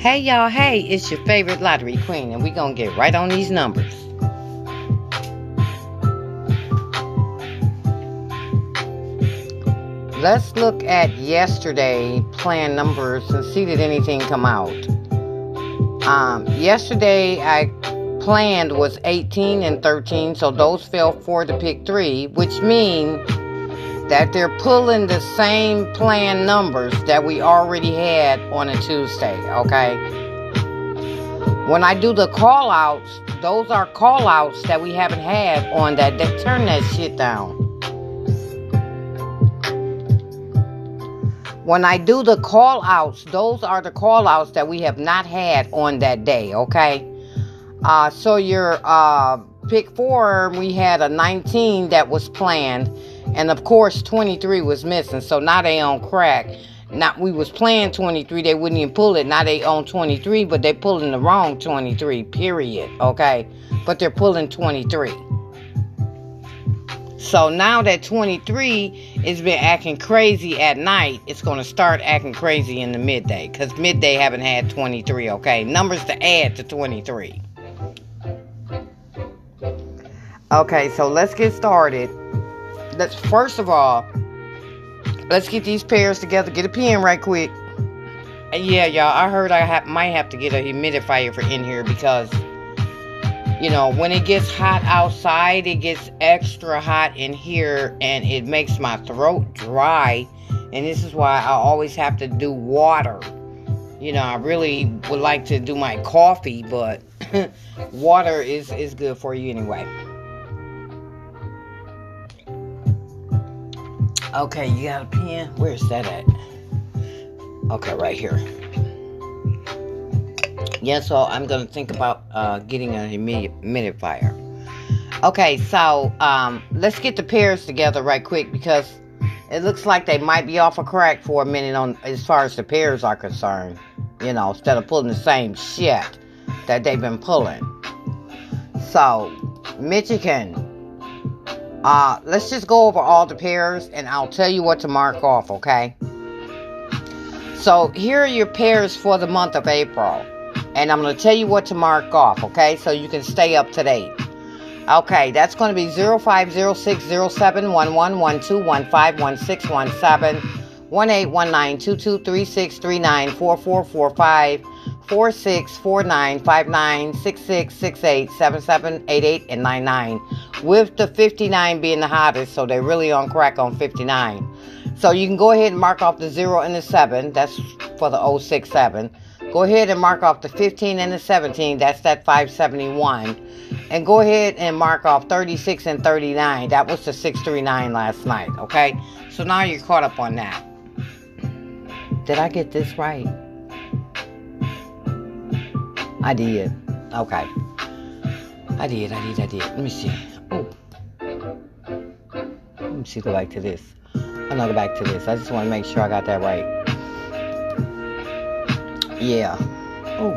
Hey y'all, hey, it's your favorite lottery queen, and we gonna get right on these numbers. Let's look at yesterday plan numbers and see did anything come out. Um, yesterday I planned was 18 and 13, so those fell four to pick three, which means that they're pulling the same plan numbers that we already had on a Tuesday, okay? When I do the call outs, those are call outs that we haven't had on that day. Turn that shit down. When I do the call outs, those are the call outs that we have not had on that day, okay? Uh, so your uh, pick four, we had a 19 that was planned and of course, 23 was missing. So now they on crack. Now we was playing 23, they wouldn't even pull it. Now they on 23, but they pulling the wrong 23. Period. Okay, but they're pulling 23. So now that 23 has been acting crazy at night, it's going to start acting crazy in the midday because midday haven't had 23. Okay, numbers to add to 23. Okay, so let's get started let's first of all, let's get these pairs together. Get a pen right quick. Yeah, y'all. I heard I ha- might have to get a humidifier for in here because, you know, when it gets hot outside, it gets extra hot in here, and it makes my throat dry. And this is why I always have to do water. You know, I really would like to do my coffee, but water is is good for you anyway. Okay, you got a pen? Where's that at? Okay, right here. Yeah, so I'm gonna think about uh, getting a humidifier. Okay, so um, let's get the pairs together right quick because it looks like they might be off a crack for a minute on as far as the pairs are concerned. You know, instead of pulling the same shit that they've been pulling. So, Michigan, uh, let's just go over all the pairs and I'll tell you what to mark off, okay? So here are your pairs for the month of April. And I'm going to tell you what to mark off, okay? So you can stay up to date. Okay, that's going to be 0506071112151617 18192236394445 Four six four nine five nine six six six eight seven seven eight eight and 99 with the 59 being the hottest so they're really on crack on 59 so you can go ahead and mark off the 0 and the 7 that's for the 067 go ahead and mark off the 15 and the 17 that's that 571 and go ahead and mark off 36 and 39 that was the 639 last night okay so now you're caught up on that did i get this right I did. Okay. I did, I did, I did. Let me see. Me see, go back to this. Go back to this. I just want to make sure I got that right. Yeah. Oh.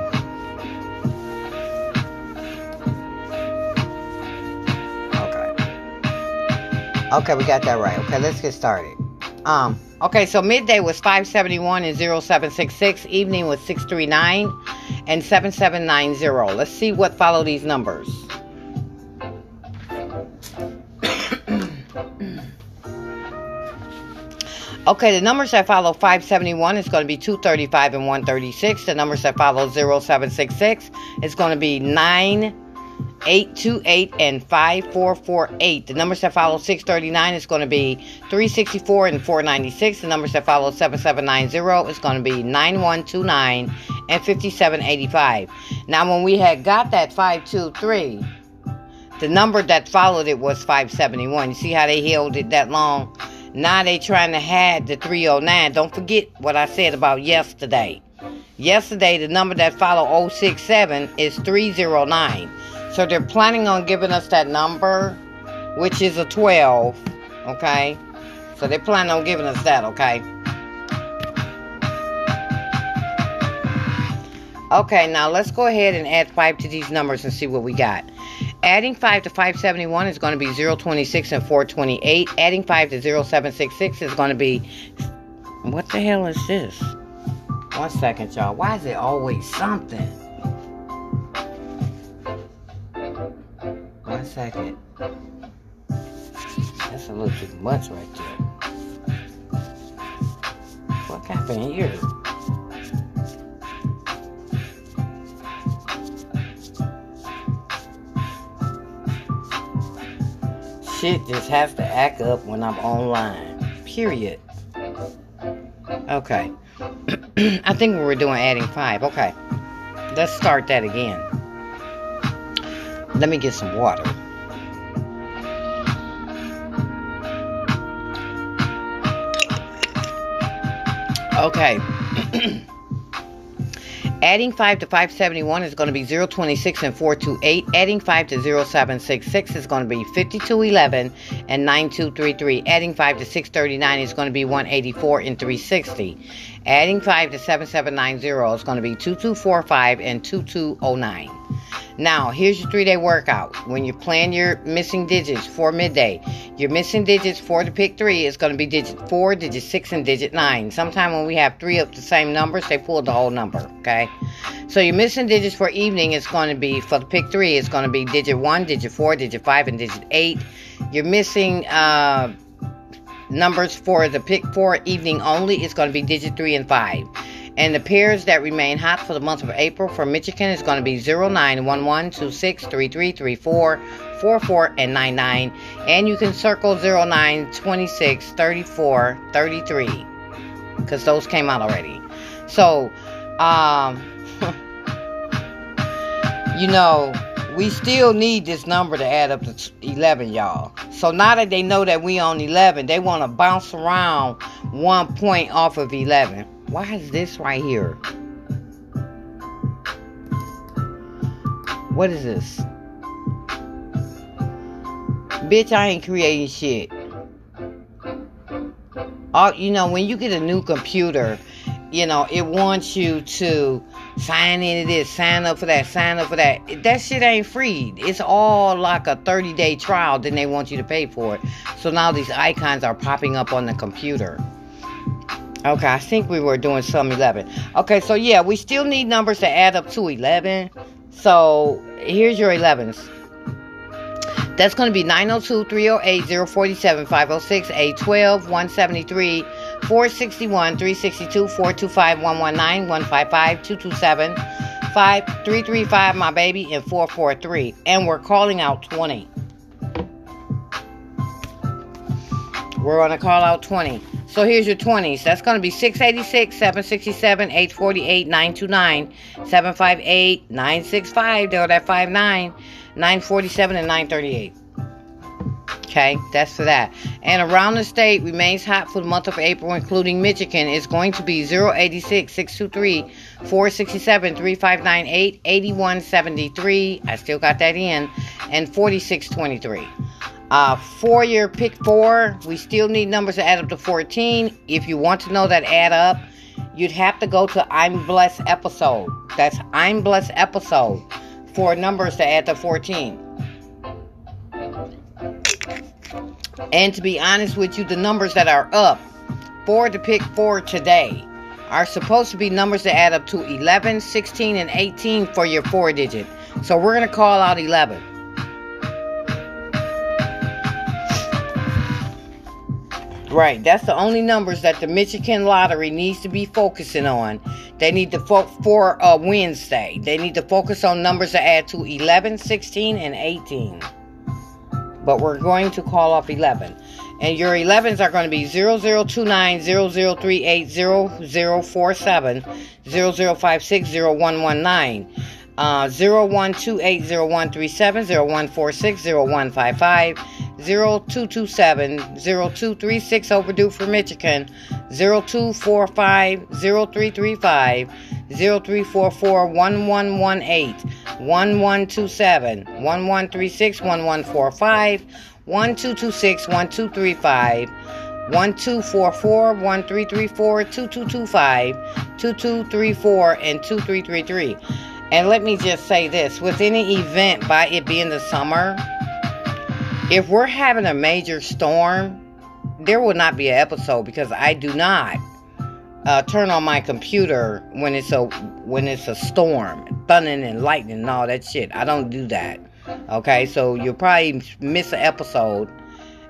Okay. Okay, we got that right. Okay, let's get started. Um, okay, so midday was 571 and 0766. Evening was 639 and 7790. Let's see what follow these numbers. Okay, the numbers that follow 571 is going to be 235 and 136. The numbers that follow 0766 is going to be 9 828 and 5448. The numbers that follow 639 is going to be 364 and 496. The numbers that follow 7790 is going to be 9129 and 5785. Now, when we had got that 523, the number that followed it was 571. You see how they held it that long? Now they trying to have the 309. Don't forget what I said about yesterday. Yesterday, the number that followed 067 is 309. So they're planning on giving us that number, which is a 12. Okay? So they're planning on giving us that, okay? Okay, now let's go ahead and add 5 to these numbers and see what we got. Adding 5 to 571 is going to be 026 and 428. Adding 5 to 0766 is going to be. What the hell is this? One second, y'all. Why is it always something? One second. That's a little too much right there. What happened here? Shit just has to act up when I'm online. Period. Okay. I think we were doing adding five. Okay. Let's start that again. Let me get some water. Okay. Adding 5 to 571 is going to be 026 and 428. Adding 5 to 0766 is going to be 5211 and 9233. Adding 5 to 639 is going to be 184 and 360. Adding 5 to 7790 is going to be 2245 and 2209. Now, here's your three day workout. When you plan your missing digits for midday, your missing digits for the pick three is going to be digit four, digit six, and digit nine. Sometimes when we have three of the same numbers, they pull the whole number, okay? So your missing digits for evening is going to be, for the pick three, it's going to be digit one, digit four, digit five, and digit eight. Your missing uh, numbers for the pick four evening only is going to be digit three and five. And the pairs that remain hot for the month of April for Michigan is going to be 0911, 26, 33, 34, 44, and 99. And you can circle 09, 26, 34, 33 because those came out already. So, um, you know, we still need this number to add up to 11, y'all. So now that they know that we on 11, they want to bounce around one point off of 11. Why is this right here? What is this? Bitch, I ain't creating shit. All, you know, when you get a new computer, you know, it wants you to sign into this, sign up for that, sign up for that. That shit ain't free. It's all like a 30 day trial, then they want you to pay for it. So now these icons are popping up on the computer. Okay, I think we were doing some 11. Okay, so yeah, we still need numbers to add up to 11. So here's your 11s. That's going to be 902 308 047 506 812 173 461 362 425 119 155 227 5335, my baby, and 443. And we're calling out 20. We're going to call out 20. So here's your 20s. That's going to be 686, 767, 848, 929, 758, 965, there that 59, 947, and 938. Okay, that's for that. And around the state remains hot for the month of April, including Michigan. It's going to be 086 623 467 3598 8173. I still got that in. And 4623. Uh, for your pick four, we still need numbers to add up to 14. If you want to know that add up, you'd have to go to I'm Blessed episode. That's I'm Blessed episode for numbers to add to 14. And to be honest with you, the numbers that are up for the pick four today are supposed to be numbers that add up to 11, 16, and 18 for your four digit. So we're going to call out 11. Right, that's the only numbers that the Michigan Lottery needs to be focusing on. They need to focus for uh, Wednesday. They need to focus on numbers that add to 11, 16, and 18. But we're going to call off 11. And your 11s are going to be 0029, 0038, 0047, 0056, 0119 uh, 0128 0137 0146 0155 0227 0236 overdue for Michigan 0245 0335 0344 1118 1127 1136 1145 1226 1235 1244 1334 2225 2234 and 2333 and let me just say this with any event, by it being the summer, if we're having a major storm, there will not be an episode because I do not uh, turn on my computer when it's a when it's a storm, thunder and lightning and all that shit. I don't do that. Okay, so you'll probably miss an episode,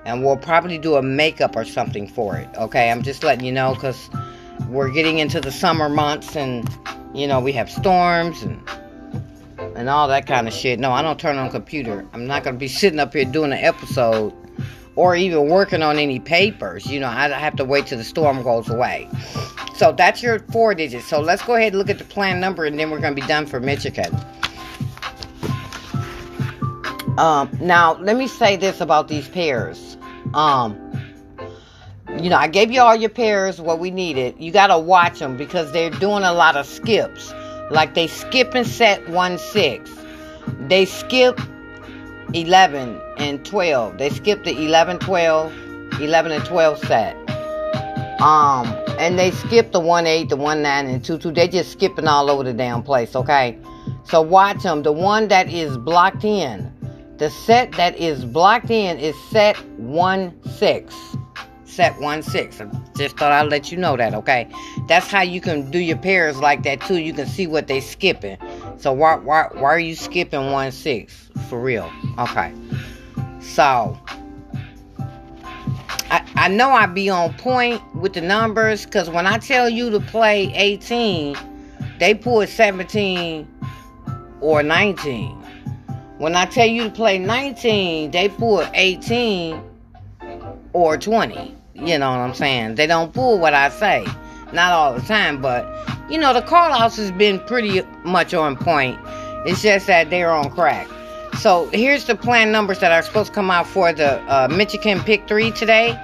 and we'll probably do a makeup or something for it. Okay, I'm just letting you know because we're getting into the summer months, and you know we have storms and and all that kind of shit. No, I don't turn on computer. I'm not gonna be sitting up here doing an episode or even working on any papers. You know, I have to wait till the storm goes away. So that's your four digits. So let's go ahead and look at the plan number and then we're to be done for Michigan. Um, now, let me say this about these pairs. Um, you know, I gave you all your pairs, what we needed. You got to watch them because they're doing a lot of skips. Like they skip and set 1 6. They skip 11 and 12. They skip the 11 12, 11 and 12 set. Um, and they skip the 1 8, the 1 9, and 2 2. They just skipping all over the damn place, okay? So watch them. The one that is blocked in, the set that is blocked in is set 1 6. Set 1 6. I just thought I'd let you know that, okay? That's how you can do your pairs like that too. You can see what they skipping. So why why why are you skipping 1 6? For real. Okay. So I, I know I be on point with the numbers because when I tell you to play 18, they pull 17 or 19. When I tell you to play 19, they pull 18 or 20. You know what I'm saying? They don't pull what I say. Not all the time, but you know, the call house has been pretty much on point. It's just that they're on crack. So here's the plan numbers that are supposed to come out for the uh, Michigan Pick 3 today.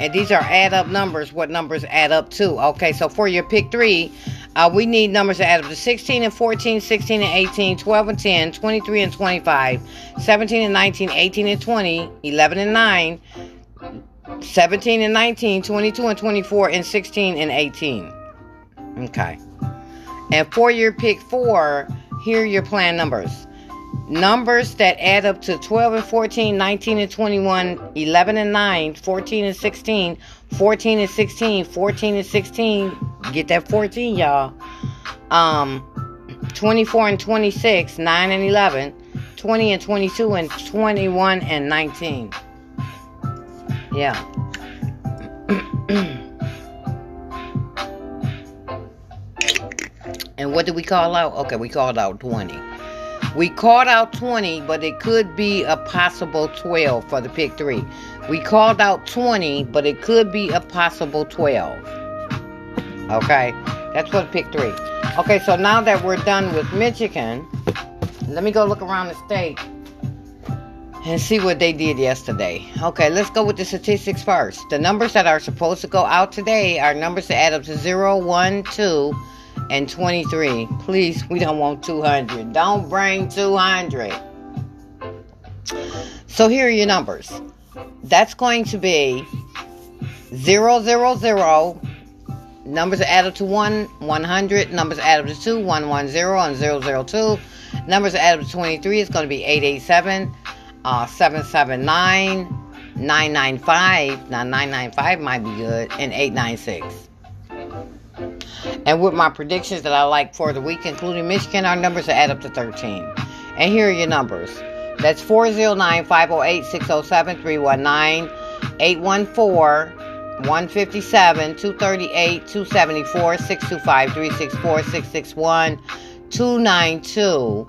And these are add up numbers, what numbers add up to. Okay, so for your Pick 3, uh, we need numbers to add up to 16 and 14, 16 and 18, 12 and 10, 23 and 25, 17 and 19, 18 and 20, 11 and 9, 17 and 19, 22 and 24, and 16 and 18. Okay. And for your Pick 4, here are your plan numbers numbers that add up to 12 and 14, 19 and 21, 11 and 9, 14 and 16, 14 and 16, 14 and 16. Get that 14, y'all. Um, 24 and 26, 9 and 11, 20 and 22, and 21 and 19. Yeah. and what did we call out? Okay, we called out 20. We called out 20, but it could be a possible 12 for the pick three. We called out 20, but it could be a possible 12. Okay, that's for the pick three. Okay, so now that we're done with Michigan, let me go look around the state and see what they did yesterday. Okay, let's go with the statistics first. The numbers that are supposed to go out today are numbers that add up to 0, 1, 2, and 23. Please, we don't want 200. Don't bring 200. So here are your numbers. That's going to be 000. 0, 0. Numbers add up to 1, 100. Numbers add up to 2, 110, and 002. Numbers add up to 23. It's going to be 887, uh, 779, 995. Now, 995 might be good. And 896. And with my predictions that I like for the week, including Michigan, our numbers add up to 13. And here are your numbers. That's 409 508 607 319 814 157 238 274 625 364 661 292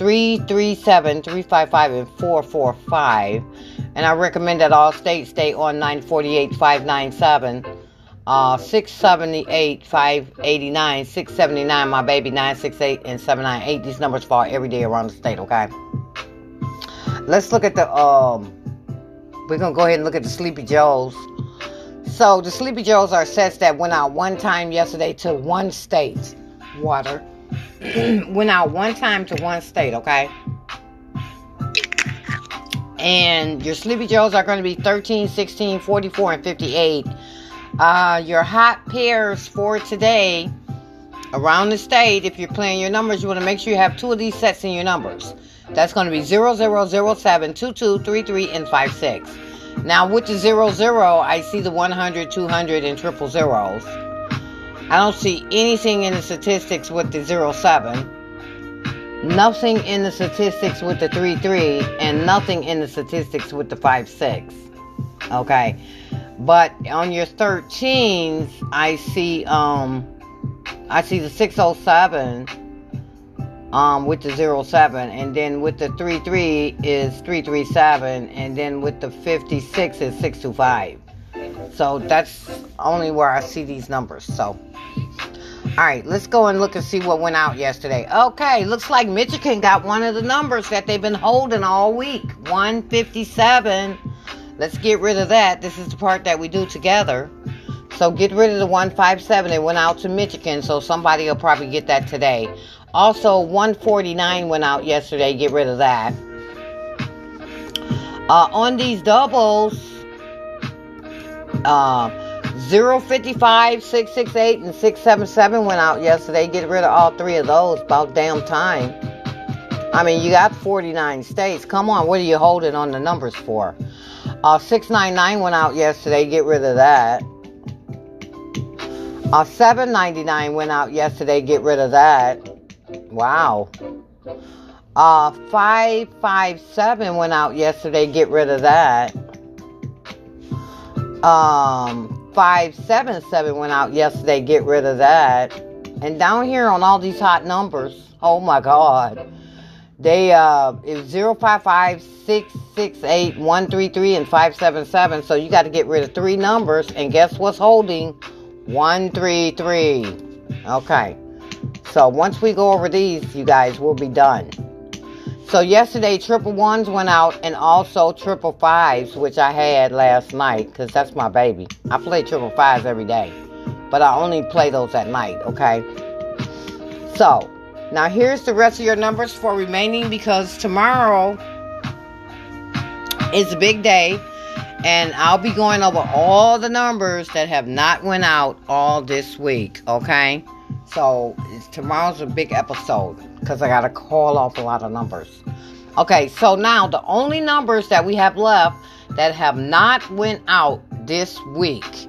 337 355 and 445. And I recommend that all states stay on 948 597 uh, 678, 589, 679, my baby, 968, and 798. These numbers fall every day around the state, okay? Let's look at the, um, we're going to go ahead and look at the Sleepy Joes. So the Sleepy Joes are sets that went out one time yesterday to one state. Water. went out one time to one state, okay? And your Sleepy Joes are going to be 13, 16, 44, and 58. Uh, your hot pairs for today around the state, if you're playing your numbers, you want to make sure you have two of these sets in your numbers. That's going to be 0007, 22, and 56. Now, with the 00, I see the 100, 200, and triple zeros. I don't see anything in the statistics with the 07. Nothing in the statistics with the 3-3 and nothing in the statistics with the 5-6. Okay. But on your 13s, I see um I see the 607 um with the 07 and then with the 33 is 337 and then with the 56 is 625. So that's only where I see these numbers. So all right, let's go and look and see what went out yesterday. Okay, looks like Michigan got one of the numbers that they've been holding all week 157. Let's get rid of that. This is the part that we do together. So get rid of the 157. It went out to Michigan, so somebody will probably get that today. Also, 149 went out yesterday. Get rid of that. Uh, on these doubles, uh, 055, 668, and 677 went out yesterday. Get rid of all three of those. About damn time. I mean, you got 49 states. Come on, what are you holding on the numbers for? Uh, 699 went out yesterday. Get rid of that. Uh, 799 went out yesterday. Get rid of that. Wow. Uh, 557 went out yesterday. Get rid of that. Um, 577 went out yesterday. Get rid of that. And down here on all these hot numbers, oh my God. They, uh, it's 055, 668, 133, and 577. So you got to get rid of three numbers. And guess what's holding? 133. Okay. So once we go over these, you guys, we'll be done. So yesterday, triple ones went out and also triple fives, which I had last night because that's my baby. I play triple fives every day, but I only play those at night, okay? So now here's the rest of your numbers for remaining because tomorrow is a big day and I'll be going over all the numbers that have not went out all this week, okay? So tomorrow's a big episode because I got to call off a lot of numbers. Okay, so now the only numbers that we have left that have not went out this week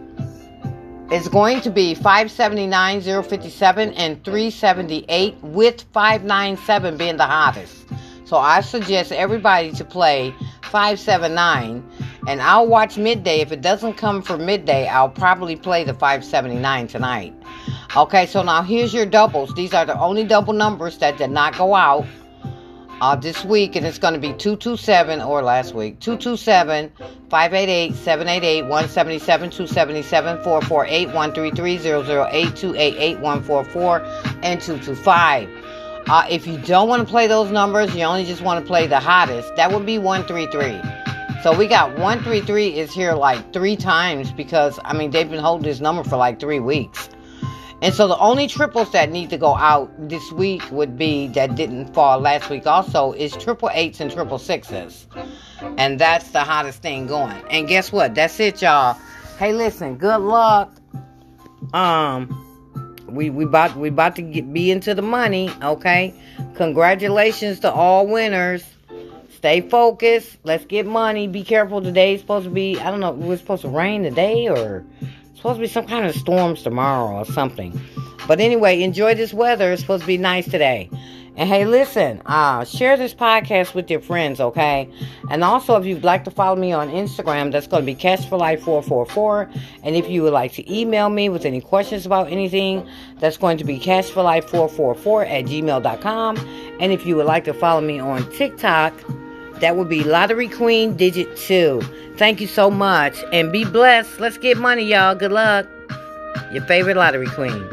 is going to be 579,057 and 378 with 597 being the hottest. So I suggest everybody to play 579 and I'll watch midday. If it doesn't come for midday, I'll probably play the 579 tonight. Okay, so now here's your doubles. These are the only double numbers that did not go out uh, this week, and it's going to be 227 or last week 227 588 788 177 277 448 133 008 288 144 and 225. Uh, if you don't want to play those numbers, you only just want to play the hottest, that would be 133. So we got 133 is here like three times because, I mean, they've been holding this number for like three weeks. And so the only triples that need to go out this week would be that didn't fall last week also is triple eights and triple sixes. And that's the hottest thing going. And guess what? That's it, y'all. Hey, listen, good luck. Um we we about we about to get, be into the money, okay? Congratulations to all winners. Stay focused. Let's get money. Be careful. Today's supposed to be I don't know, we're supposed to rain today or supposed to be some kind of storms tomorrow or something. But anyway, enjoy this weather. It's supposed to be nice today. And hey, listen, uh, share this podcast with your friends, okay? And also, if you'd like to follow me on Instagram, that's going to be Cash for Life 444. And if you would like to email me with any questions about anything, that's going to be Cash for Life 444 at gmail.com. And if you would like to follow me on TikTok, that would be Lottery Queen Digit 2. Thank you so much and be blessed. Let's get money, y'all. Good luck. Your favorite Lottery Queen.